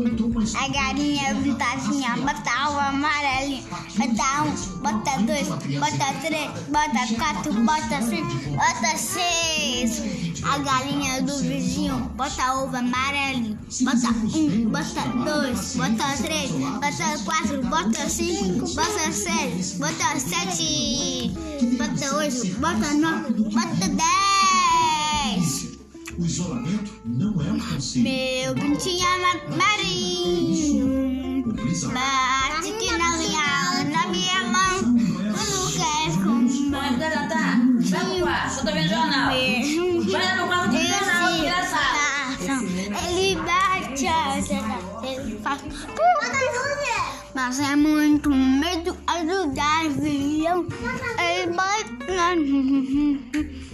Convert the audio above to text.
A galinha botadinha, bota o amarelinho, bota um, bota dois, bota três, bota quatro, bota cinco, bota seis. A galinha do vizinho, bota ovo amarelinho, bota um, bota dois, bota três, bota quatro, bota cinco, bota seis, bota sete, bota oito, bota nove, bota dez. O isolamento não é um conselho. Meu pintinho ama- marinho. Bate que na minha, na minha mão. Tu não quer comer. Vai, Tatá. Vai pro quarto. Eu tô vendo jornal. Vai lá pro quarto do jornal, engraçado. coração, Ele bate a cena, ele faz. Mas é muito medo ajudar avião. Ele bate.